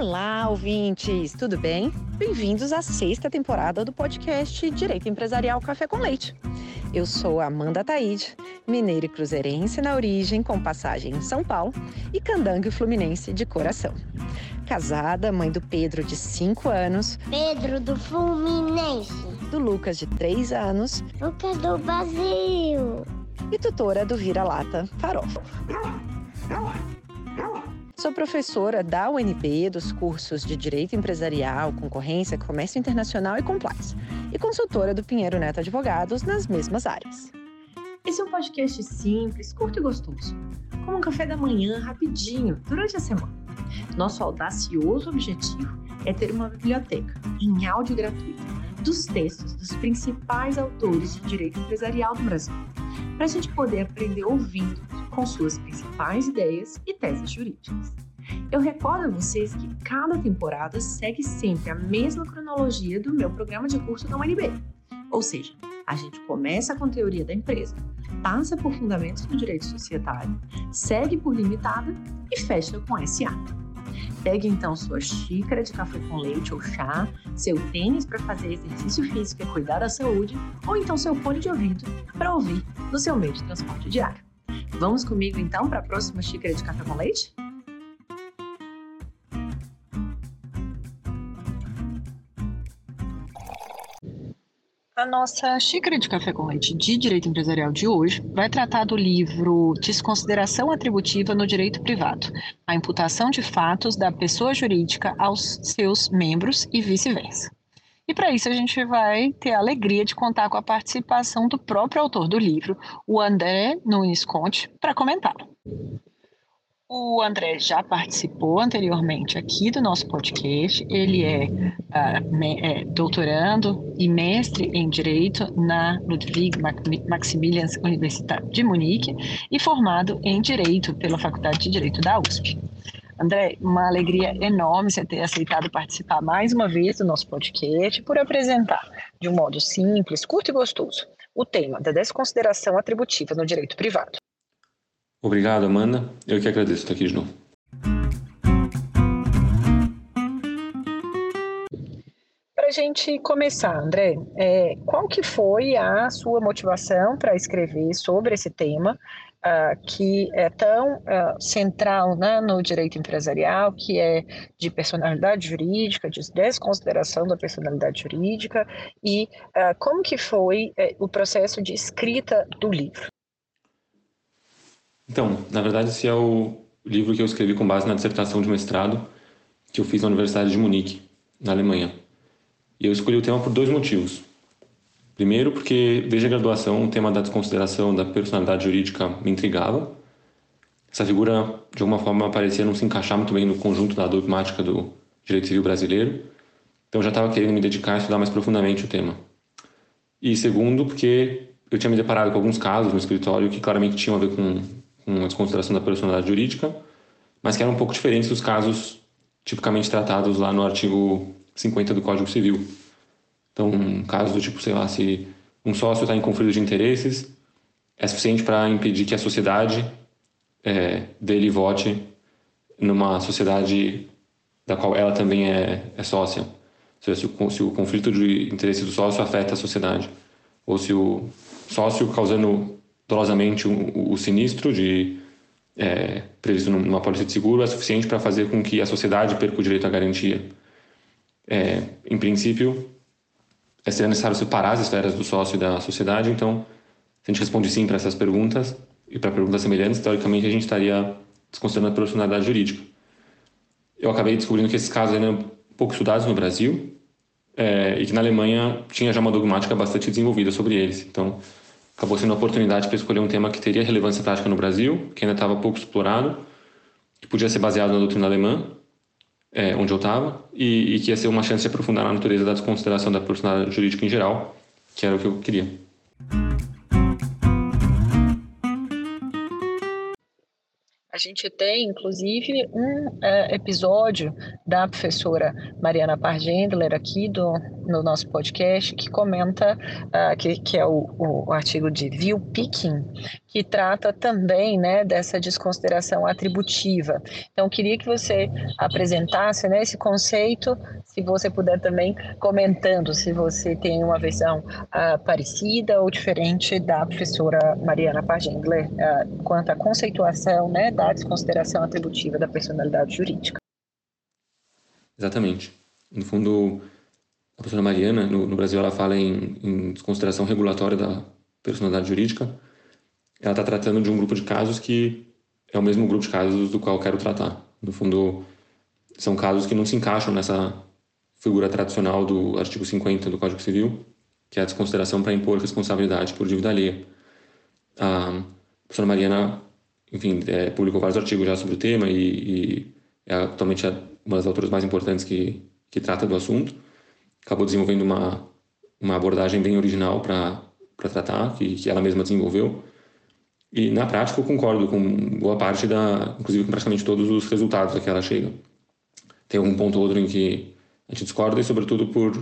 Olá, ouvintes, tudo bem? Bem-vindos à sexta temporada do podcast Direito Empresarial Café com Leite. Eu sou Amanda Taide, mineira e cruzeirense na origem, com passagem em São Paulo, e candangue fluminense de coração. Casada, mãe do Pedro, de 5 anos. Pedro do Fluminense. Do Lucas, de 3 anos. Lucas do Brasil. E tutora do Vira-Lata Farofa. Sou professora da UNB dos cursos de Direito Empresarial, Concorrência, Comércio Internacional e Compliance, e consultora do Pinheiro Neto Advogados nas mesmas áreas. Esse é um podcast simples, curto e gostoso, como um café da manhã rapidinho durante a semana. Nosso audacioso objetivo é ter uma biblioteca em áudio gratuito dos textos dos principais autores de direito empresarial do Brasil, para a gente poder aprender ouvindo com suas principais ideias e teses jurídicas. Eu recordo a vocês que cada temporada segue sempre a mesma cronologia do meu programa de curso da UNB. Ou seja, a gente começa com teoria da empresa, passa por fundamentos do direito societário, segue por limitada e fecha com SA. Pegue então sua xícara de café com leite ou chá, seu tênis para fazer exercício físico e cuidar da saúde, ou então seu fone de ouvido para ouvir no seu meio de transporte diário. Vamos comigo então para a próxima xícara de café com leite? A nossa xícara de café com leite de direito empresarial de hoje vai tratar do livro Desconsideração Atributiva no Direito Privado, a imputação de fatos da pessoa jurídica aos seus membros e vice-versa. E para isso a gente vai ter a alegria de contar com a participação do próprio autor do livro, o André Nunes Conte, para comentá-lo. O André já participou anteriormente aqui do nosso podcast. Ele é, uh, me, é doutorando e mestre em Direito na Ludwig Maximilians Universidade de Munique e formado em Direito pela Faculdade de Direito da USP. André, uma alegria enorme você ter aceitado participar mais uma vez do nosso podcast por apresentar, de um modo simples, curto e gostoso, o tema da desconsideração atributiva no direito privado. Obrigado, Amanda. Eu que agradeço estar aqui de novo. Para a gente começar, André, é, qual que foi a sua motivação para escrever sobre esse tema, uh, que é tão uh, central né, no direito empresarial, que é de personalidade jurídica, de desconsideração da personalidade jurídica, e uh, como que foi eh, o processo de escrita do livro? Então, na verdade, esse é o livro que eu escrevi com base na dissertação de mestrado que eu fiz na Universidade de Munique, na Alemanha. E eu escolhi o tema por dois motivos. Primeiro, porque desde a graduação o tema da desconsideração da personalidade jurídica me intrigava. Essa figura, de alguma forma, parecia não se encaixar muito bem no conjunto da dogmática do direito civil brasileiro. Então, eu já estava querendo me dedicar a estudar mais profundamente o tema. E segundo, porque eu tinha me deparado com alguns casos no escritório que claramente tinham a ver com com a desconsideração da personalidade jurídica, mas que eram um pouco diferentes dos casos tipicamente tratados lá no artigo 50 do Código Civil. Então, um caso do tipo, sei lá, se um sócio está em conflito de interesses, é suficiente para impedir que a sociedade é, dele vote numa sociedade da qual ela também é, é sócia. Ou seja, se o, se o conflito de interesse do sócio afeta a sociedade, ou se o sócio causando dolosamente o, o sinistro de é, previsto numa polícia de seguro é suficiente para fazer com que a sociedade perca o direito à garantia. É, em princípio, é seria necessário separar as esferas do sócio e da sociedade, então, se a gente responde sim para essas perguntas e para perguntas semelhantes, teoricamente a gente estaria desconsiderando a profissionalidade jurídica. Eu acabei descobrindo que esses casos eram pouco estudados no Brasil é, e que na Alemanha tinha já uma dogmática bastante desenvolvida sobre eles. Então, acabou sendo uma oportunidade para escolher um tema que teria relevância prática no Brasil, que ainda estava pouco explorado, que podia ser baseado na doutrina alemã, é, onde eu estava, e, e, que ia ser uma chance de aprofundar na natureza da desconsideração da personalidade jurídica em geral, que era o que eu queria. A gente tem, inclusive, um é, episódio da professora Mariana Pargendler aqui do, no nosso podcast que comenta, uh, que, que é o, o, artigo de view picking, que trata também né, dessa desconsideração atributiva. Então, queria que você apresentasse né, esse conceito, se você puder também comentando se você tem uma visão uh, parecida ou diferente da professora Mariana Pargendler uh, quanto à conceituação né, da desconsideração atributiva da personalidade jurídica. Exatamente. No fundo, a professora Mariana, no, no Brasil, ela fala em, em desconsideração regulatória da personalidade jurídica. Ela está tratando de um grupo de casos que é o mesmo grupo de casos do qual eu quero tratar. No fundo, são casos que não se encaixam nessa figura tradicional do artigo 50 do Código Civil, que é a desconsideração para impor responsabilidade por dívida alheia. A professora Mariana enfim, é, publicou vários artigos já sobre o tema e, e é atualmente uma das autoras mais importantes que, que trata do assunto. Acabou desenvolvendo uma, uma abordagem bem original para tratar, que, que ela mesma desenvolveu. E na prática eu concordo com boa parte da, inclusive com praticamente todos os resultados a que ela chega. Tem algum ponto ou outro em que a gente discorda e sobretudo por,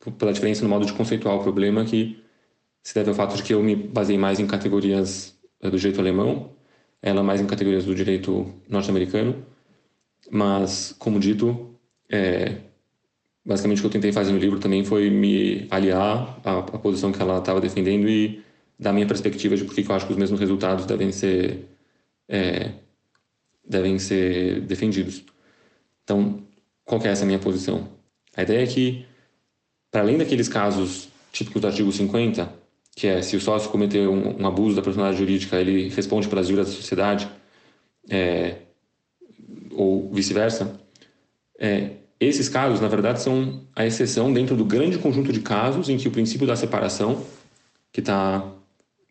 por pela diferença no modo de conceituar o problema que se deve ao fato de que eu me baseei mais em categorias do jeito alemão ela mais em categorias do direito norte-americano, mas, como dito, é, basicamente o que eu tentei fazer no livro também foi me aliar à, à posição que ela estava defendendo e dar minha perspectiva de por que eu acho que os mesmos resultados devem ser é, devem ser defendidos. Então, qual é essa minha posição? A ideia é que, para além daqueles casos típicos do artigo 50, que é se o sócio cometer um, um abuso da personalidade jurídica, ele responde pelas dívidas da sociedade, é, ou vice-versa. É, esses casos, na verdade, são a exceção dentro do grande conjunto de casos em que o princípio da separação, que está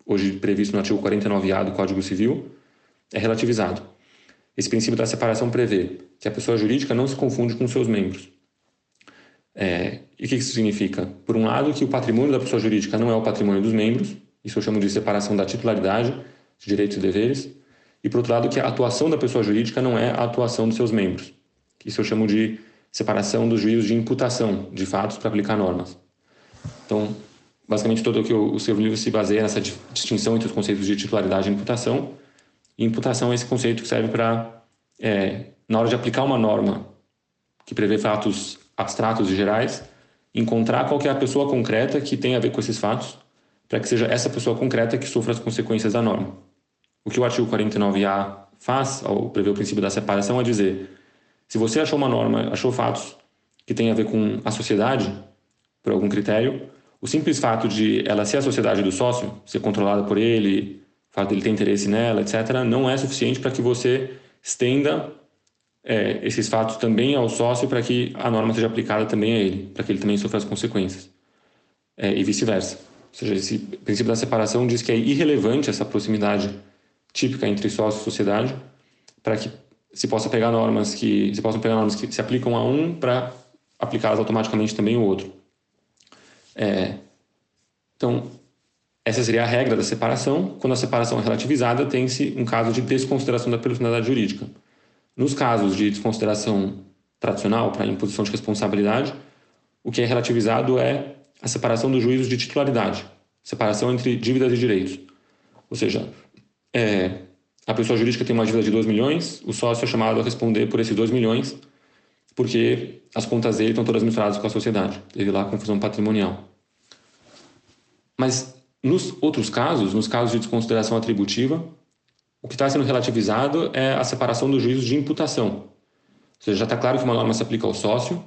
hoje previsto no artigo 49A do Código Civil, é relativizado. Esse princípio da separação prevê que a pessoa jurídica não se confunde com seus membros. É, e o que isso significa? Por um lado, que o patrimônio da pessoa jurídica não é o patrimônio dos membros, isso eu chamo de separação da titularidade, de direitos e deveres, e por outro lado, que a atuação da pessoa jurídica não é a atuação dos seus membros, isso eu chamo de separação dos juízos de imputação de fatos para aplicar normas. Então, basicamente, todo o que o seu livro se baseia nessa distinção entre os conceitos de titularidade e imputação. E imputação é esse conceito que serve para, é, na hora de aplicar uma norma que prevê fatos abstratos e gerais, encontrar qual é a pessoa concreta que tem a ver com esses fatos, para que seja essa pessoa concreta que sofra as consequências da norma. O que o artigo 49A faz, ao prever o princípio da separação, é dizer: se você achou uma norma, achou fatos que têm a ver com a sociedade, por algum critério, o simples fato de ela ser a sociedade do sócio, ser controlada por ele, o fato dele ter interesse nela, etc., não é suficiente para que você estenda é, esses fatos também ao sócio para que a norma seja aplicada também a ele, para que ele também sofra as consequências. É, e vice-versa. Ou seja, esse princípio da separação diz que é irrelevante essa proximidade típica entre sócio e sociedade para que se possa pegar normas que se possam pegar normas que se aplicam a um para aplicá-las automaticamente também ao outro. É, então, essa seria a regra da separação. Quando a separação é relativizada, tem-se um caso de desconsideração da personalidade jurídica. Nos casos de desconsideração tradicional para imposição de responsabilidade, o que é relativizado é a separação dos juízos de titularidade, separação entre dívidas e direitos. Ou seja, é, a pessoa jurídica tem uma dívida de 2 milhões, o sócio é chamado a responder por esses 2 milhões, porque as contas dele estão todas misturadas com a sociedade. Teve lá a confusão patrimonial. Mas nos outros casos, nos casos de desconsideração atributiva, o que está sendo relativizado é a separação dos juízos de imputação. Ou seja, já está claro que uma norma se aplica ao sócio,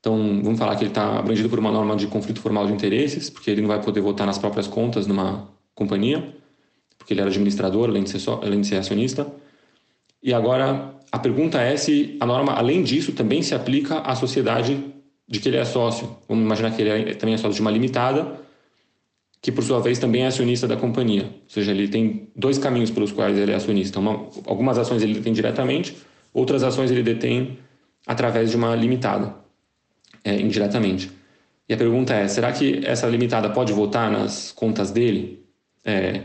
então vamos falar que ele está abrangido por uma norma de conflito formal de interesses, porque ele não vai poder votar nas próprias contas numa companhia, porque ele era administrador, além de ser, só, além de ser acionista. E agora a pergunta é se a norma, além disso, também se aplica à sociedade de que ele é sócio. Vamos imaginar que ele é, também é sócio de uma limitada, que por sua vez também é acionista da companhia. Ou seja, ele tem dois caminhos pelos quais ele é acionista. Uma, algumas ações ele detém diretamente, outras ações ele detém através de uma limitada, é, indiretamente. E a pergunta é: será que essa limitada pode votar nas contas dele? É,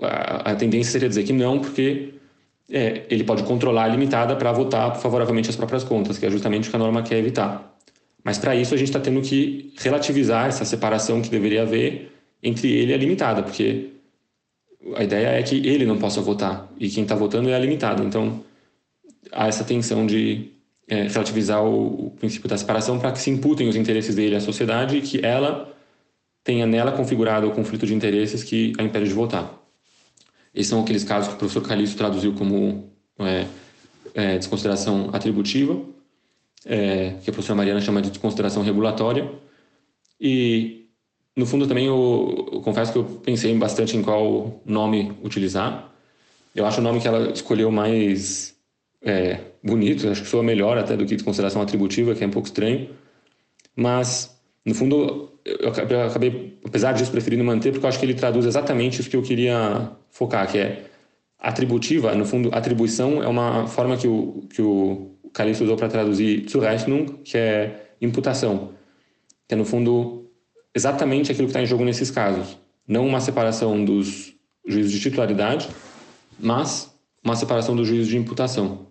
a, a, tendência seria dizer que não, porque é, ele pode controlar a limitada para votar favoravelmente às próprias contas, que é justamente o que a norma quer evitar. Mas para isso a gente está tendo que relativizar essa separação que deveria haver entre ele a limitada, porque a ideia é que ele não possa votar e quem está votando é a limitada. Então há essa tensão de é, relativizar o, o, princípio da separação para que se imputem os interesses dele à sociedade e que ela tenha nela configurado o conflito de interesses que a impede de votar. Esses são aqueles casos que o professor Calixto traduziu como é, é, desconsideração atributiva, é, que a professora Mariana chama de desconsideração regulatória. E, no fundo, também eu, eu, confesso que eu pensei bastante em qual nome utilizar. Eu acho o nome que ela escolheu mais é, bonito, acho que soa melhor até do que desconsideração atributiva, que é um pouco estranho. Mas, no fundo, eu acabei, apesar disso, preferindo manter, porque eu acho que ele traduz exatamente o que eu queria focar, que é atributiva, no fundo, atribuição é uma forma que o, que o Calixto usou para traduzir Zurechnung, que é imputação, que é, no fundo, exatamente aquilo que está em jogo nesses casos. Não uma separação dos juízos de titularidade, mas uma separação dos juízos de imputação.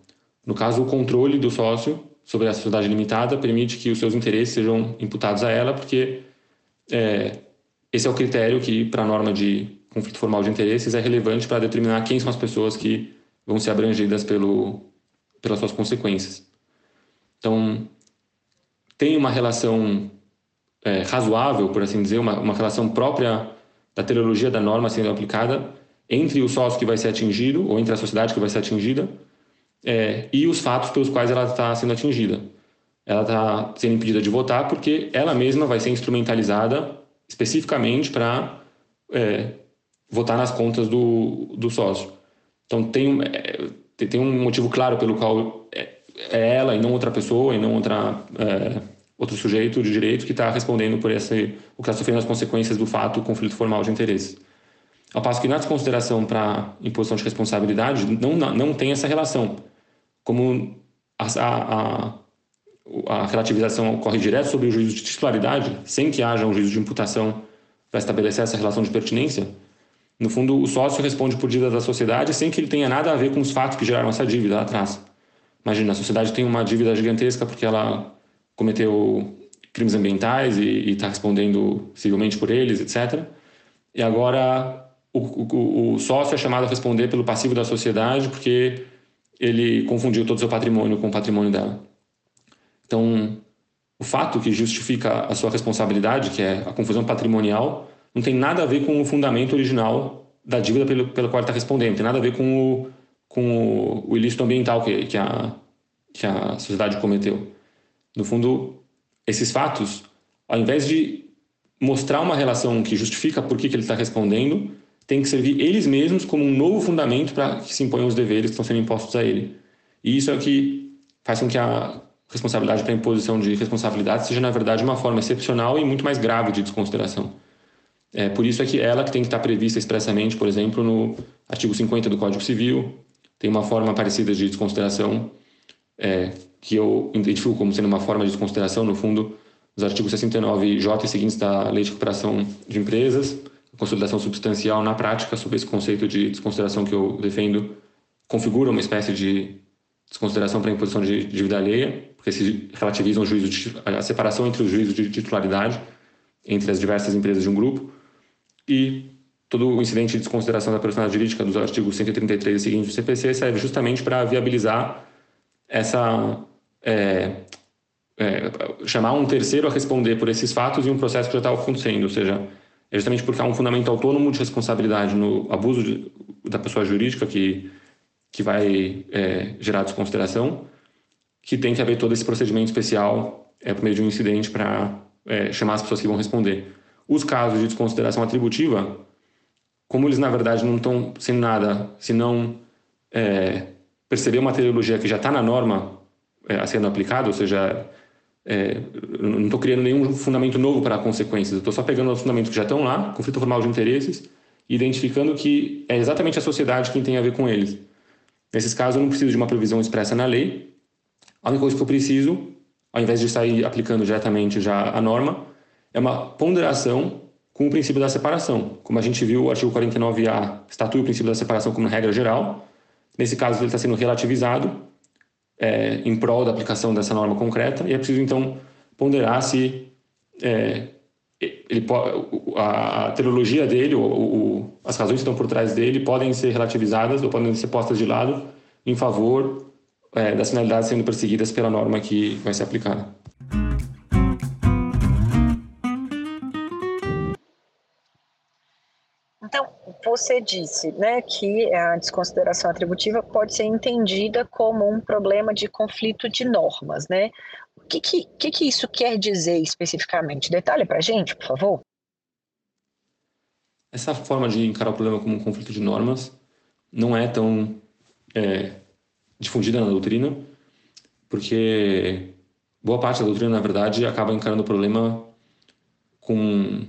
No caso, o controle do sócio sobre a sociedade limitada permite que os seus interesses sejam imputados a ela, porque é, esse é o critério que, para a norma de conflito formal de interesses, é relevante para determinar quem são as pessoas que vão ser abrangidas pelo, pelas suas consequências. Então, tem uma relação é, razoável, por assim dizer, uma, uma relação própria da teleologia da norma sendo aplicada entre o sócio que vai ser atingido, ou entre a sociedade que vai ser atingida, é, e os fatos pelos quais ela está sendo atingida ela está sendo impedida de votar porque ela mesma vai ser instrumentalizada especificamente para é, votar nas contas do, do sócio. Então tem, é, tem um motivo claro pelo qual é, é, ela e não outra pessoa e não outra, é, outro sujeito de direito que está respondendo por esse, o que está sofrendo as consequências do fato conflito formal de interesse. Ao passo que na desconsideração para imposição de responsabilidade não, não tem essa relação. Como a, a, a relativização ocorre direto sobre o juízo de titularidade, sem que haja um juízo de imputação para estabelecer essa relação de pertinência, no fundo, o sócio responde por dívida da sociedade sem que ele tenha nada a ver com os fatos que geraram essa dívida lá atrás. Imagina, a sociedade tem uma dívida gigantesca porque ela cometeu crimes ambientais e está respondendo civilmente por eles, etc. E agora o, o, o, sócio é chamado a responder pelo passivo da sociedade porque ele confundiu todo o seu patrimônio com o patrimônio dela. Então, o fato que justifica a sua responsabilidade, que é a confusão patrimonial, não tem nada a ver com o fundamento original da dívida pelo, pela qual está respondendo, tem nada a ver com o, com o, o ilícito ambiental que, que, a, que a sociedade cometeu. No fundo, esses fatos, ao invés de mostrar uma relação que justifica por que, que ele está respondendo, tem que servir eles mesmos como um novo fundamento para que se imponham os deveres que estão sendo impostos a ele. E isso é o que faz com que a responsabilidade para imposição de responsabilidade seja, na verdade, uma forma excepcional e muito mais grave de desconsideração. É, por isso é que ela que tem que estar prevista expressamente, por exemplo, no artigo 50 do Código Civil, tem uma forma parecida de desconsideração, é, que eu identifico como sendo uma forma de desconsideração, no fundo, os artigos 69J e seguintes da Lei de Recuperação de Empresas, consolidação substancial na prática, sob esse conceito de desconsideração que eu defendo, configura uma espécie de desconsideração para a imposição de dívida alheia, porque se relativizam o juízo a separação entre os juízos de titularidade entre as diversas empresas de um grupo e todo o incidente de desconsideração da personalidade jurídica dos artigos 133 e seguintes do CPC serve justamente para viabilizar essa é, é, chamar um terceiro a responder por esses fatos em um processo que já está acontecendo, ou seja, é justamente porque há um fundamento autônomo de responsabilidade no abuso de, da pessoa jurídica que que vai é, gerar desconsideração, que tem que haver todo esse procedimento especial é, por meio de um incidente para é, chamar as pessoas que vão responder. Os casos de desconsideração atributiva, como eles na verdade não estão sem nada, senão é, perceber uma teleologia que já está na norma é, sendo aplicada, ou seja, é, não estou criando nenhum fundamento novo para consequências, estou só pegando os fundamentos que já estão lá, conflito formal de interesses, e identificando que é exatamente a sociedade quem tem a ver com eles. Nesses casos, eu não preciso de uma previsão expressa na lei. A única coisa que eu preciso, ao invés de sair aplicando diretamente já a norma, é uma ponderação com o princípio da separação. Como a gente viu, o artigo 49A estatui o princípio da separação como regra geral, Nesse caso, ele está sendo relativizado é, em prol da aplicação dessa norma concreta e é preciso, então, ponderar se é, ele, a, a teleologia dele, ou, ou, as razões que estão por trás dele, podem ser relativizadas ou podem ser postas de lado em favor é, das finalidades sendo perseguidas pela norma que vai ser aplicada. Você disse né, que a desconsideração atributiva pode ser entendida como um problema de conflito de normas, né? O que, que, que isso quer dizer especificamente? Detalhe para a gente, por favor. Essa forma de encarar o problema como um conflito de normas não é tão é, difundida na doutrina, porque boa parte da doutrina, na verdade, acaba encarando o problema com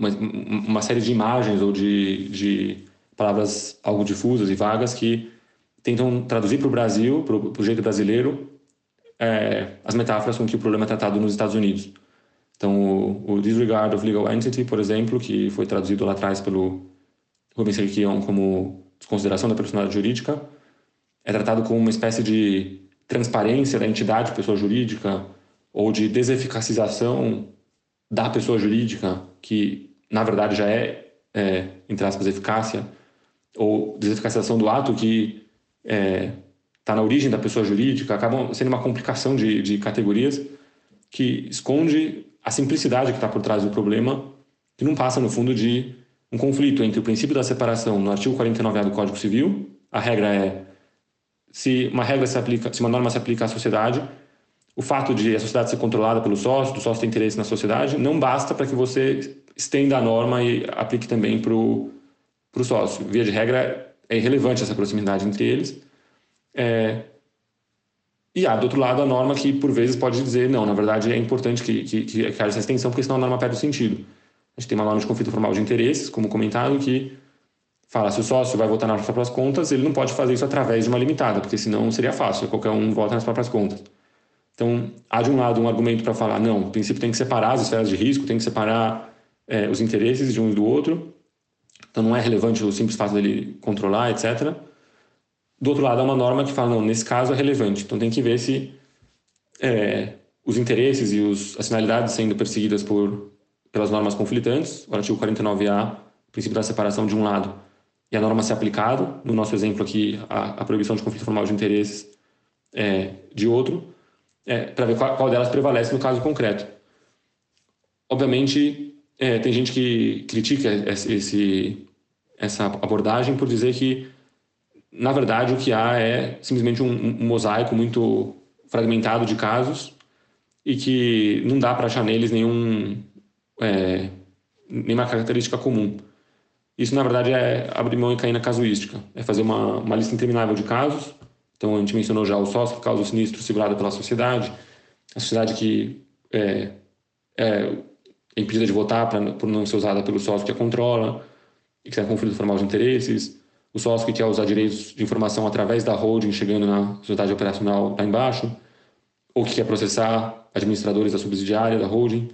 uma, uma série de imagens ou de, de palavras algo difusas e vagas que tentam traduzir para o Brasil, para o jeito brasileiro, é, as metáforas com que o problema é tratado nos Estados Unidos. Então, o, o disregard of legal entity, por exemplo, que foi traduzido lá atrás pelo Rubens Requião como desconsideração da personalidade jurídica, é tratado como uma espécie de transparência da entidade pessoa jurídica ou de deseficacização da pessoa jurídica, que na verdade já é, é entre aspas, eficácia, ou deseficacização do ato que está é, tá na origem da pessoa jurídica, acabam sendo uma complicação de, de categorias que esconde a simplicidade que está por trás do problema, que não passa, no fundo, de um conflito entre o princípio da separação no artigo 49A do Código Civil, a regra é se uma regra se aplica, se uma norma se aplica à sociedade, o fato de a sociedade ser controlada pelo sócio, do sócio ter interesse na sociedade, não basta para que você estenda a norma e aplique também para o sócio. Via de regra, é irrelevante essa proximidade entre eles. É, e há, do outro lado, a norma que, por vezes, pode dizer, não, na verdade, é importante que, que, que haja essa extensão, porque senão a norma perde o sentido. A gente tem uma norma de conflito formal de interesses, como comentado, que fala se o sócio vai votar nas próprias contas, ele não pode fazer isso através de uma limitada, porque senão seria fácil, qualquer um vota nas próprias contas. Então, há de um lado um argumento para falar, não, o princípio tem que separar as esferas de risco, tem que separar é, os interesses de um e do outro, então não é relevante o simples fato dele controlar, etc. Do outro lado, há uma norma que fala, não, nesse caso é relevante, então tem que ver se é, os interesses e os, as finalidades sendo perseguidas por, pelas normas conflitantes, o artigo 49A, princípio da separação de um lado, e a norma ser aplicada, no nosso exemplo aqui, a, a proibição de conflito formal de interesses é, de outro, é, para ver qual, qual, delas prevalece no caso concreto. Obviamente, é, tem gente que critica esse, essa abordagem por dizer que, na verdade, o que há é simplesmente um, um mosaico muito fragmentado de casos e que não dá para achar neles nenhum, é, nenhuma característica comum. Isso, na verdade, é abrir mão e cair na casuística. É fazer uma, uma lista interminável de casos. Então, a gente mencionou já o sócio causa sinistro segurado pela sociedade, a sociedade que é, é impedida de votar pra, por não ser usada pelo sócio que a controla e que tem conflito formal de interesses, o sócio que quer usar direitos de informação através da holding chegando na sociedade operacional lá embaixo, ou que quer processar administradores da subsidiária da holding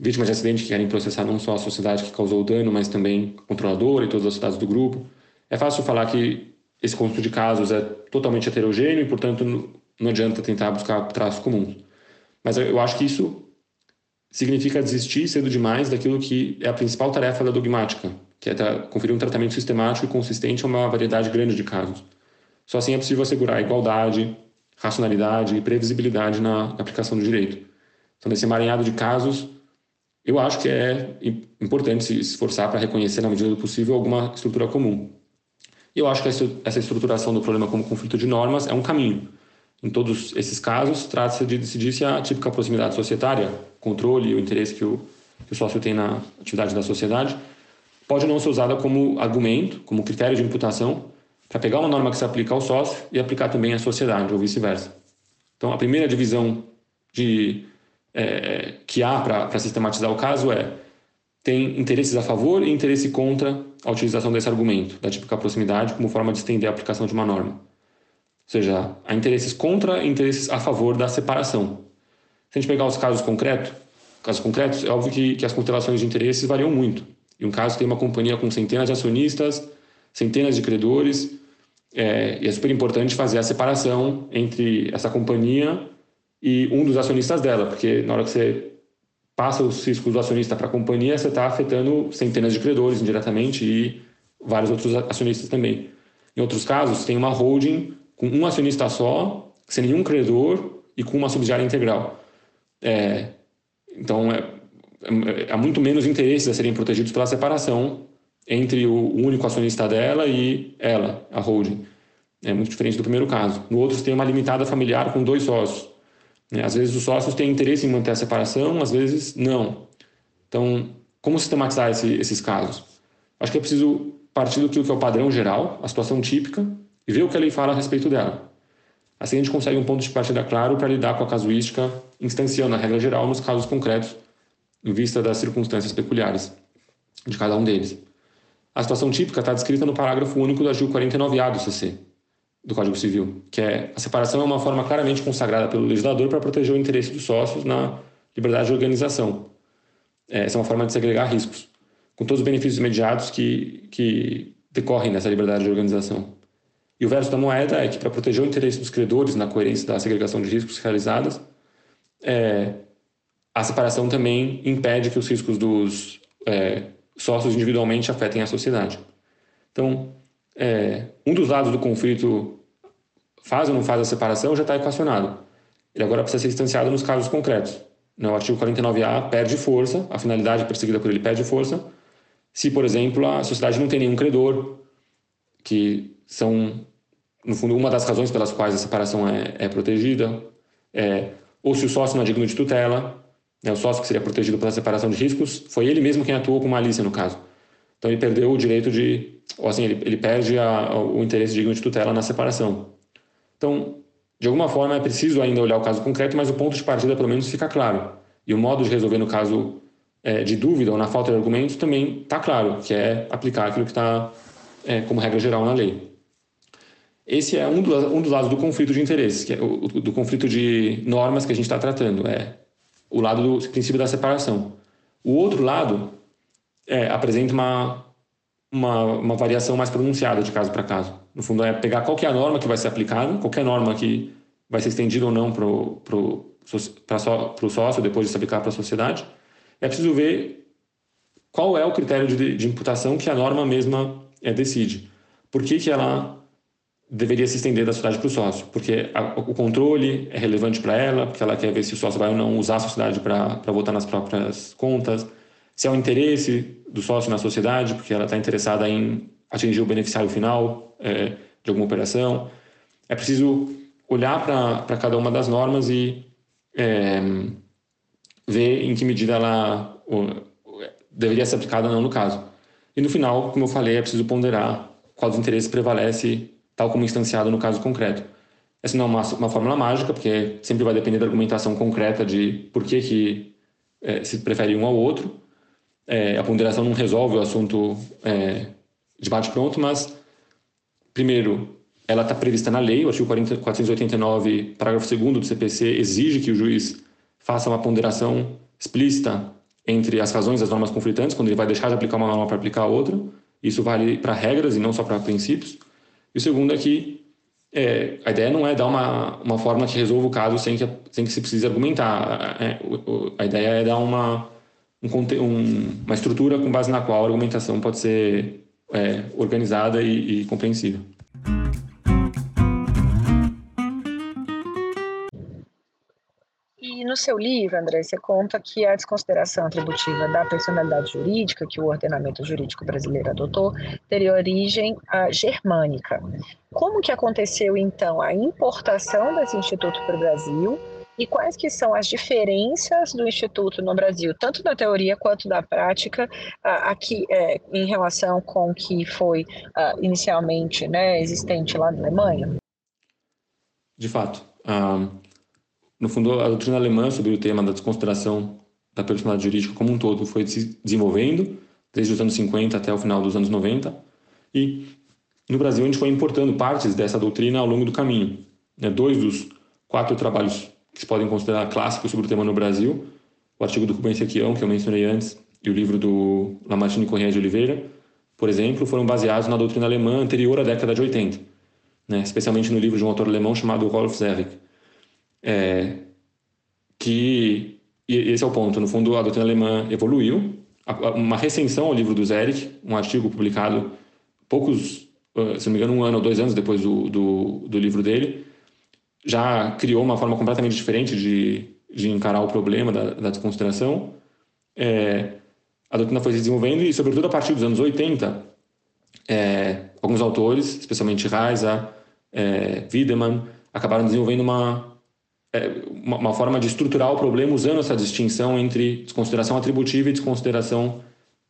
vítimas de acidente que querem processar não só a sociedade que causou o dano, mas também o controlador e todas as sociedades do grupo. É fácil falar que esse conjunto de casos é totalmente heterogêneo e, portanto, não adianta tentar buscar traços comuns. Mas eu acho que isso significa desistir cedo demais daquilo que é a principal tarefa da dogmática, que é conferir um tratamento sistemático e consistente a uma variedade grande de casos. Só assim é possível assegurar igualdade, racionalidade e previsibilidade na aplicação do direito. Então, nesse emaranhado de casos, eu acho que é importante se esforçar para reconhecer, na medida do possível, alguma estrutura comum. E eu acho que essa estruturação do problema como conflito de normas é um caminho. Em todos esses casos, trata-se de decidir se a típica proximidade societária, controle e o interesse que o, que o sócio tem na atividade da sociedade, pode não ser usada como argumento, como critério de imputação, para pegar uma norma que se aplica ao sócio e aplicar também à sociedade, ou vice-versa. Então, a primeira divisão de é, que há para sistematizar o caso é tem interesses a favor e interesse contra a utilização desse argumento, da típica proximidade, como forma de estender a aplicação de uma norma. Ou seja, há interesses contra e interesses a favor da separação. Se a gente pegar os casos concretos, casos concretos, é óbvio que, que as constelações de interesses variam muito. Em um caso tem uma companhia com centenas de acionistas, centenas de credores, é, e é super importante fazer a separação entre essa companhia e um dos acionistas dela, porque na hora que você passa os riscos do acionista para a companhia, você está afetando centenas de credores indiretamente e vários outros acionistas também. Em outros casos, tem uma holding com um acionista só, sem nenhum credor e com uma subsidiária integral. É, então, é, é, há muito menos interesses a serem protegidos pela separação entre o único acionista dela e ela, a holding. É muito diferente do primeiro caso. No outro, você tem uma limitada familiar com dois sócios. Né? Às vezes os sócios têm interesse em manter a separação, às vezes não. Então, como sistematizar esse, esses casos? Acho que é preciso partir do que é o padrão geral, a situação típica, e ver o que a lei fala a respeito dela. Assim a gente consegue um ponto de partida claro para lidar com a casuística, instanciando a regra geral nos casos concretos, em vista das circunstâncias peculiares de cada um deles. A situação típica está descrita no parágrafo único do artigo 49A do CC, do Código Civil, que é a separação é uma forma claramente consagrada pelo legislador para proteger o interesse dos sócios na liberdade de organização. É, essa é uma forma de segregar riscos, com todos os benefícios imediatos que, que decorrem dessa liberdade de organização. E o verso da moeda é que, para proteger o interesse dos credores na coerência da segregação de riscos realizadas, é, a separação também impede que os riscos dos é, sócios individualmente afetem a sociedade. Então, é, um dos lados do conflito faz ou não faz a separação já está equacionado. Ele agora precisa ser instanciado nos casos concretos. O artigo 49A perde força, a finalidade perseguida por ele perde força, se, por exemplo, a sociedade não tem nenhum credor, que são, no fundo, uma das razões pelas quais a separação é, é protegida, é, ou se o sócio não é digno de tutela, né, o sócio que seria protegido pela separação de riscos, foi ele mesmo quem atuou com malícia no caso. Então ele perdeu o direito de, ou assim, ele, ele perde a, o interesse digno de tutela na separação. Então, de alguma forma é preciso ainda olhar o caso concreto, mas o ponto de partida pelo menos fica claro. E o modo de resolver no caso é, de dúvida ou na falta de argumentos também está claro, que é aplicar aquilo que está é, como regra geral na lei. Esse é um, um dos lados do conflito de interesses, é o, do conflito de normas que a gente está tratando. É o lado do princípio da separação. O outro lado é, apresenta uma, uma, uma, variação mais pronunciada de caso para caso. No fundo, é pegar qual é norma que vai ser aplicada, qualquer norma que vai ser estendida ou não para o sócio depois de se aplicar para a sociedade. É preciso ver qual é o critério de, de imputação que a norma mesma é, decide. Por que, que ela deveria se estender da sociedade para o sócio, porque a, o controle é relevante para ela, porque ela quer ver se o sócio vai ou não usar a sociedade para votar nas próprias contas, se é o interesse do sócio na sociedade, porque ela está interessada em atingir o beneficiário final é, de alguma operação. É preciso olhar para cada uma das normas e é, ver em que medida ela deveria ser aplicada ou não no caso. E no final, como eu falei, é preciso ponderar qual dos interesses prevalece tal como instanciado no caso concreto. Essa não é uma, uma fórmula mágica, porque sempre vai depender da argumentação concreta de por que, que é, se prefere um ao outro. É, a ponderação não resolve o assunto é, de bate-pronto, mas, primeiro, ela está prevista na lei, o artigo 40, 489, parágrafo 2 do CPC, exige que o juiz faça uma ponderação explícita entre as razões das normas conflitantes, quando ele vai deixar de aplicar uma norma para aplicar outra. Isso vale para regras e não só para princípios. E o segundo é que é, a ideia não é dar uma, uma forma que resolva o caso sem que, sem que se precise argumentar. É, o, a ideia é dar uma, um, um, uma estrutura com base na qual a argumentação pode ser é, organizada e, e compreensível. No seu livro, André, você conta que a desconsideração atributiva da personalidade jurídica que o ordenamento jurídico brasileiro adotou teria origem uh, germânica. Como que aconteceu, então, a importação desse instituto para o Brasil e quais que são as diferenças do Instituto no Brasil, tanto na teoria quanto na prática, uh, aqui é, em relação com o que foi uh, inicialmente né, existente lá na Alemanha? De fato. Um, no fundo, a doutrina alemã sobre o tema da desconsideração da personalidade jurídica como um todo foi se desenvolvendo desde os anos 50 até o final dos anos 90 e no Brasil a gente foi importando partes dessa doutrina ao longo do caminho. Né? Dois dos quatro trabalhos que se podem considerar clássicos sobre o tema no Brasil, o artigo do Rubens Sequião, que eu mencionei antes, e o livro do Lamartine Corrêa de Oliveira, por exemplo, foram baseados na doutrina alemã anterior à década de 80. né? especialmente no livro de um autor alemão chamado Rolf Zerich, é, que e esse é o ponto. No fundo, a doutrina alemã evoluiu. Uma recensão ao livro do Zerich, um artigo publicado poucos, se não me engano, um ano ou dois anos depois do, do, do livro dele, já criou uma forma completamente diferente de, de encarar o problema da, da desconsideração. É, a doutrina foi se desenvolvendo e, sobretudo, a partir dos anos 80, é, alguns autores, especialmente Reisa, é, Wiedemann, acabaram desenvolvendo uma, uma, uma, forma de estruturar o problema usando essa distinção entre desconsideração atributiva e desconsideração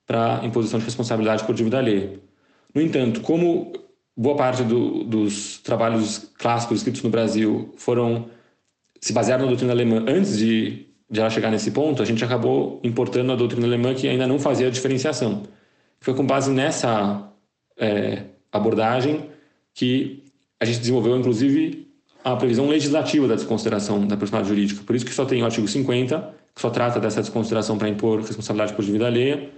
para imposição de responsabilidade por dívida alheia. No entanto, como boa parte do, dos trabalhos clássicos escritos no Brasil foram se basearam na doutrina alemã antes de, de ela chegar nesse ponto, a gente acabou importando a doutrina alemã que ainda não fazia a diferenciação. Foi com base nessa é, abordagem que a gente desenvolveu, inclusive, a previsão legislativa da desconsideração da personalidade jurídica. Por isso que só tem o artigo 50, que só trata dessa desconsideração para impor responsabilidade por dívida alheia,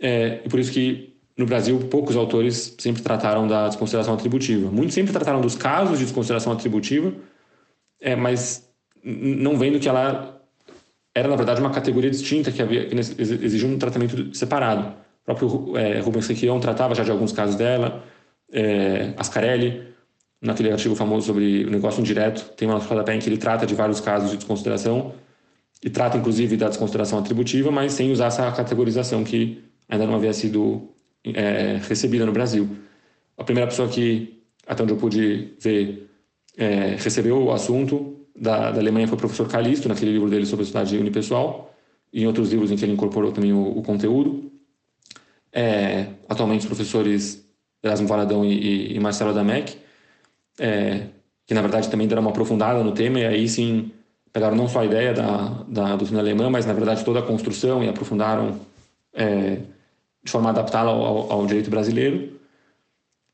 é, e por isso que no Brasil poucos autores sempre trataram da desconsideração atributiva. Muitos sempre trataram dos casos de desconsideração atributiva, é, mas não vendo que ela era, na verdade, uma categoria distinta que, havia, que exigia um tratamento separado. O próprio é, Rubens Requião tratava já de alguns casos dela, é, Ascarelli, naquele artigo famoso sobre o negócio indireto, tem uma rodapé em que ele trata de vários casos de desconsideração e trata, inclusive, da desconsideração atributiva, mas sem usar essa categorização que ainda não havia sido é, recebida no Brasil. A primeira pessoa que, até onde eu pude ver, é, recebeu o assunto da, da Alemanha foi o professor Calisto, naquele livro dele sobre a sociedade unipessoal, e em outros livros em que ele incorporou também o, o conteúdo. É, atualmente, os professores Erasmo Valadão e, e, e Marcelo Adamec, é, que na verdade também deram uma aprofundada no tema, e aí sim pegaram não só a ideia da, da doutrina alemã, mas na verdade toda a construção e aprofundaram é, de forma adaptada ao, ao, direito brasileiro.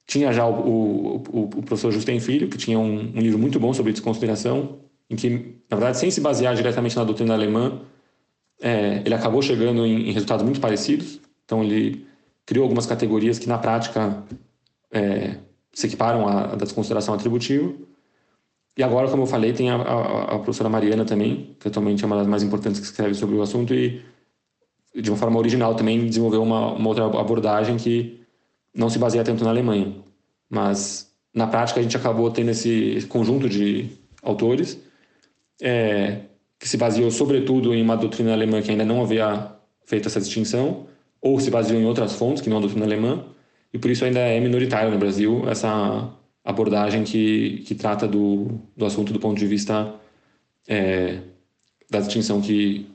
Tinha já o, o, o, o professor Justin Filho, que tinha um, um livro muito bom sobre desconsideração, em que, na verdade, sem se basear diretamente na doutrina alemã, é, ele acabou chegando em, em, resultados muito parecidos. Então, ele criou algumas categorias que, na prática, é, se equiparam à, à desconsideração atributiva. E agora, como eu falei, tem a, a, a, professora Mariana também, que atualmente é uma das mais importantes que escreve sobre o assunto e, de uma forma original, também desenvolveu uma, uma outra abordagem que não se baseia tanto na Alemanha. Mas, na prática, a gente acabou tendo esse conjunto de autores é, que se baseou sobretudo em uma doutrina alemã que ainda não havia feito essa distinção, ou se baseou em outras fontes que não a doutrina alemã, e por isso ainda é minoritário no Brasil essa abordagem que, que trata do, do assunto do ponto de vista é, da distinção que,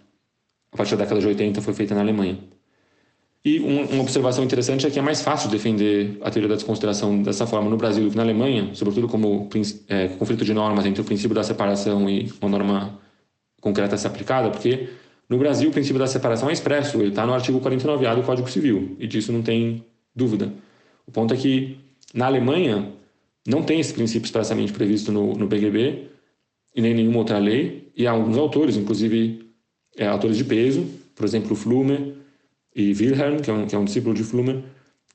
a partir da década de 80, foi feita na Alemanha. E uma observação interessante é que é mais fácil defender a teoria da desconsideração dessa forma no Brasil do que na Alemanha, sobretudo como é, conflito de normas entre o princípio da separação e uma norma concreta a ser aplicada, porque no Brasil o princípio da separação é expresso, ele está no artigo 49A do Código Civil, e disso não tem dúvida. O ponto é que na Alemanha não tem esse princípio expressamente previsto no, no BGB e nem nenhuma outra lei, e há alguns autores, inclusive é, autores de peso, por exemplo, Flumer, e Wilhelm, que é um, que é um discípulo de Flumer,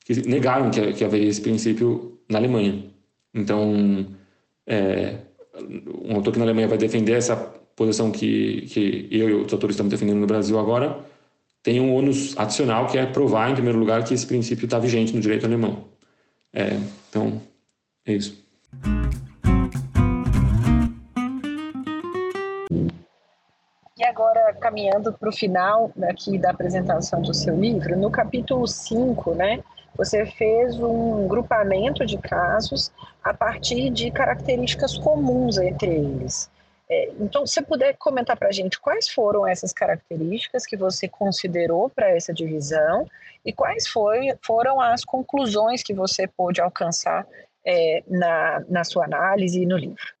que negaram que, que haveria esse princípio na Alemanha. Então, é, um autor que na Alemanha vai defender essa posição que, que eu e outros autores estamos defendendo no Brasil agora, tem um ônus adicional que é provar, em primeiro lugar, que esse princípio está vigente no direito alemão. É, então, é isso. E agora, caminhando para o final aqui da apresentação do seu livro, no capítulo 5, né, você fez um grupamento de casos a partir de características comuns entre eles. É, então, se puder comentar para a gente quais foram essas características que você considerou para essa divisão e quais foi, foram as conclusões que você pôde alcançar é, na, na sua análise e no livro.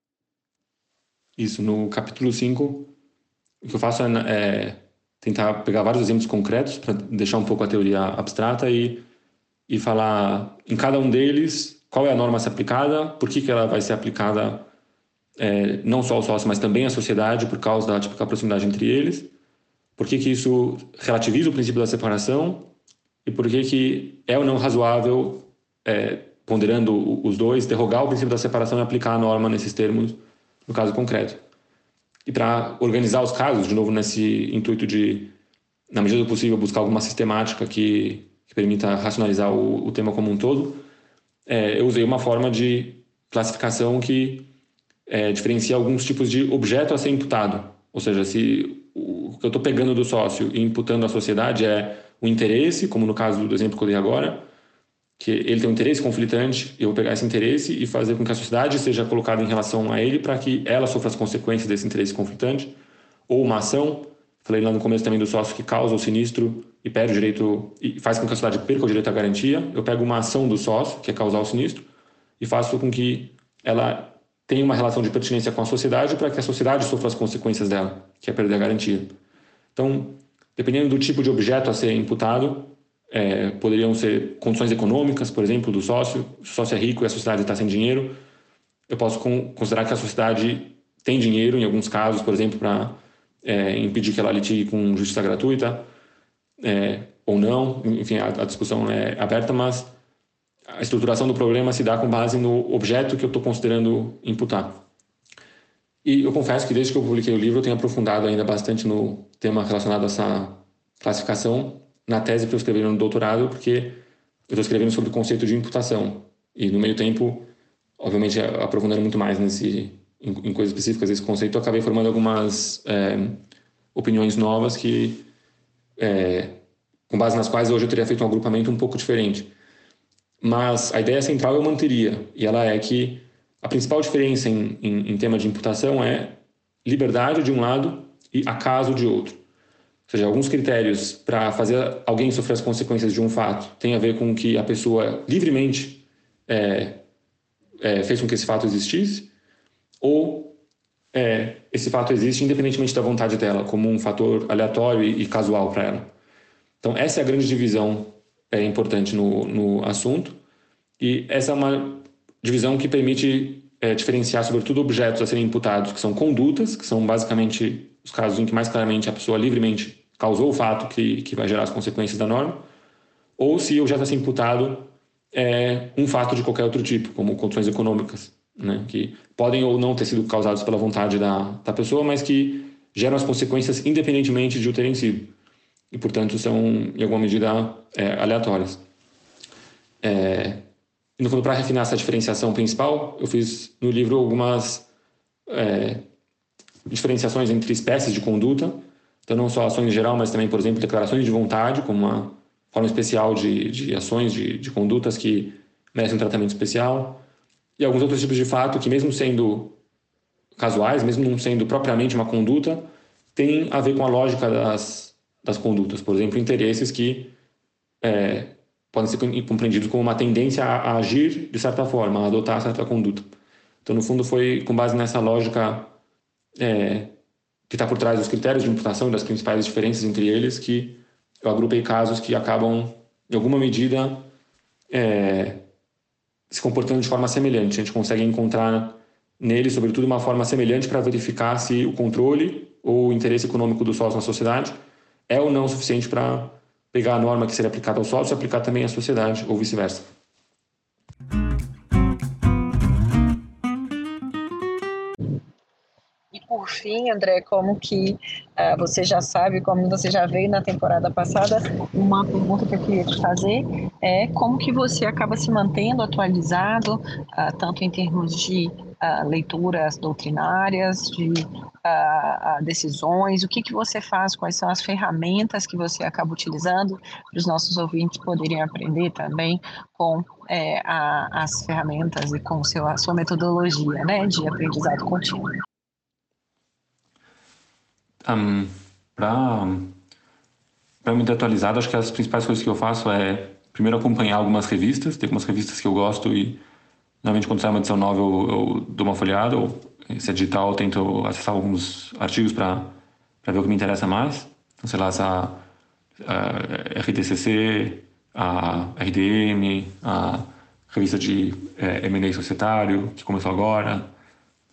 Isso, no capítulo 5, o que eu faço é, é tentar pegar vários exemplos concretos para deixar um pouco a teoria abstrata e, e falar em cada um deles qual é a norma a ser aplicada, por que, que ela vai ser aplicada é, não só ao sócio, mas também à sociedade por causa da típica proximidade entre eles, por que, que isso relativiza o princípio da separação e por que, que é ou não razoável é, ponderando os dois, derrogar o princípio da separação e aplicar a norma nesses termos, no caso concreto. E para organizar os casos, de novo, nesse intuito de, na medida do possível, buscar alguma sistemática que, que permita racionalizar o, o, tema como um todo, é, eu usei uma forma de classificação que é, diferencia alguns tipos de objeto a ser imputado. Ou seja, se o que eu estou pegando do sócio e imputando à sociedade é o interesse, como no caso do exemplo que eu dei agora, que ele tem um interesse conflitante, eu vou pegar esse interesse e fazer com que a sociedade seja colocada em relação a ele para que ela sofra as consequências desse interesse conflitante, ou uma ação, falei lá no começo também do sócio que causa o sinistro e perde o direito e faz com que a sociedade perca o direito à garantia, eu pego uma ação do sócio, que é causar o sinistro, e faço com que ela tenha uma relação de pertinência com a sociedade para que a sociedade sofra as consequências dela, que é perder a garantia. Então, dependendo do tipo de objeto a ser imputado, é, poderiam ser condições econômicas, por exemplo, do sócio. Se o sócio é rico e a sociedade está sem dinheiro, eu posso considerar que a sociedade tem dinheiro, em alguns casos, por exemplo, para é, impedir que ela litigue com justiça gratuita, é, ou não. Enfim, a, a, discussão é aberta, mas a estruturação do problema se dá com base no objeto que eu estou considerando imputar. E eu confesso que desde que eu publiquei o livro, eu tenho aprofundado ainda bastante no tema relacionado a essa classificação na tese para eu escrever no doutorado, porque eu estou escrevendo sobre o conceito de imputação. E no meio tempo, obviamente, aprofundando muito mais nesse, em, em coisas específicas desse conceito, eu acabei formando algumas é, opiniões novas que, é, com base nas quais hoje eu teria feito um agrupamento um pouco diferente. Mas a ideia central eu manteria, e ela é que a principal diferença em, em, em tema de imputação é liberdade de um lado e acaso de outro. Ou seja, alguns critérios para fazer alguém sofrer as consequências de um fato tem a ver com que a pessoa livremente é, é, fez com que esse fato existisse, ou é, esse fato existe independentemente da vontade dela, como um fator aleatório e, e casual para ela. Então, essa é a grande divisão é, importante no, no assunto, e essa é uma divisão que permite é, diferenciar, sobretudo, objetos a serem imputados, que são condutas, que são basicamente os casos em que mais claramente a pessoa livremente causou o fato que, que vai gerar as consequências da norma, ou se o objeto a ser imputado é um fato de qualquer outro tipo, como condições econômicas, né, que podem ou não ter sido causados pela vontade da, da pessoa, mas que geram as consequências independentemente de o terem sido. E, portanto, são, em alguma medida, é, aleatórias. É, no fundo, para refinar essa diferenciação principal, eu fiz no livro algumas é, diferenciações entre espécies de conduta, então não só ações em geral, mas também, por exemplo, declarações de vontade, como uma forma especial de, de ações, de, de condutas que merecem um tratamento especial, e alguns outros tipos de fato que, mesmo sendo casuais, mesmo não sendo propriamente uma conduta, tem a ver com a lógica das, das condutas. Por exemplo, interesses que é, podem ser compreendidos como uma tendência a, agir de certa forma, a adotar certa conduta. Então, no fundo, foi com base nessa lógica é, que está por trás dos critérios de imputação e das principais diferenças entre eles, que eu agrupei casos que acabam, em alguma medida, é, se comportando de forma semelhante. A gente consegue encontrar neles, sobretudo, uma forma semelhante para verificar se o controle ou o interesse econômico do sócio na sociedade é ou não suficiente para pegar a norma que seria aplicada ao sócio e aplicar também à sociedade, ou vice-versa. por fim, André, como que uh, você já sabe, como você já veio na temporada passada, uma pergunta que eu queria te fazer é como que você acaba se mantendo atualizado, uh, tanto em termos de uh, leituras doutrinárias, de decisões, o que, que você faz, quais são as ferramentas que você acaba utilizando para os nossos ouvintes poderem aprender também com é, a, as ferramentas e com seu, a sua metodologia né, de aprendizado contínuo. Um, para me ter atualizado, acho que as principais coisas que eu faço é, primeiro, acompanhar algumas revistas. Tem algumas revistas que eu gosto e, normalmente, quando sai uma edição nova, eu, eu dou uma folhada. Ou, se é digital, eu tento acessar alguns artigos para ver o que me interessa mais. Então, sei lá, essa a RTCC, a RDM, a revista de é, M&A societário, que começou agora,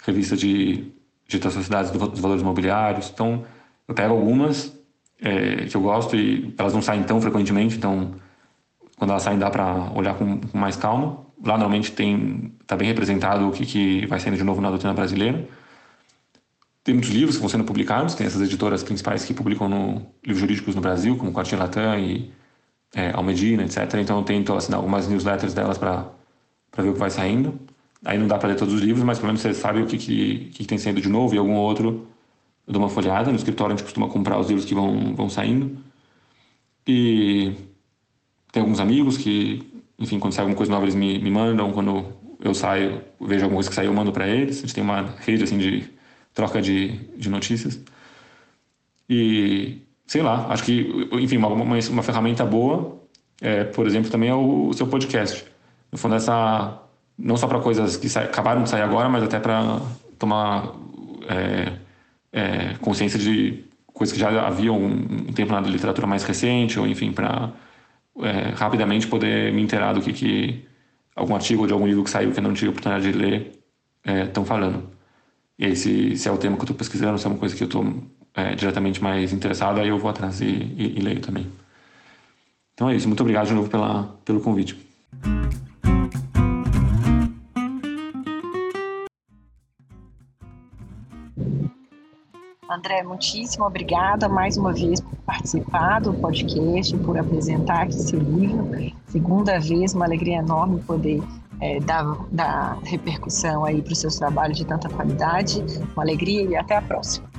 revista de de sociedades dos valores imobiliários. Então, eu pego algumas é, que eu gosto e elas não saem tão frequentemente, então, quando elas saem dá para olhar com, com, mais calma. Lá normalmente tem está bem representado o que, que vai saindo de novo na doutrina brasileira. Tem muitos livros que vão sendo publicados, tem essas editoras principais que publicam no, livros jurídicos no Brasil, como Quartinho Latam e é, Almedina, etc. Então eu tento assinar algumas newsletters delas para ver o que vai saindo. Aí não dá para ler todos os livros, mas pelo menos você sabe o que, que, que tem saindo de novo e algum outro. Eu dou uma folhada. No escritório a gente costuma comprar os livros que vão, vão saindo. E tem alguns amigos que, enfim, quando sai alguma coisa nova eles me, me mandam. Quando eu saio, vejo alguma coisa que saiu, eu mando para eles. A gente tem uma rede assim de troca de, de notícias. E, sei lá, acho que, enfim, uma, uma, uma ferramenta boa, é, por exemplo, também é o, o seu podcast. No fundo, essa não só para coisas que acabaram de sair agora, mas até para tomar é, é, consciência de coisas que já haviam um, um, tempo na literatura mais recente, ou enfim, para é, rapidamente poder me inteirar do que, que algum artigo de algum livro que saiu que eu não tive oportunidade de ler estão é, falando. E aí, se, se, é o tema que eu estou pesquisando, se é uma coisa que eu estou é, diretamente mais interessado, aí eu vou atrás e, e, e leio também. Então é isso. Muito obrigado de novo pela, pelo convite. André, muitíssimo obrigada mais uma vez por participar do podcast, por apresentar aqui livro. Segunda vez, uma alegria enorme poder é, dar, dar repercussão aí para os seus trabalhos de tanta qualidade. Uma alegria e até a próxima.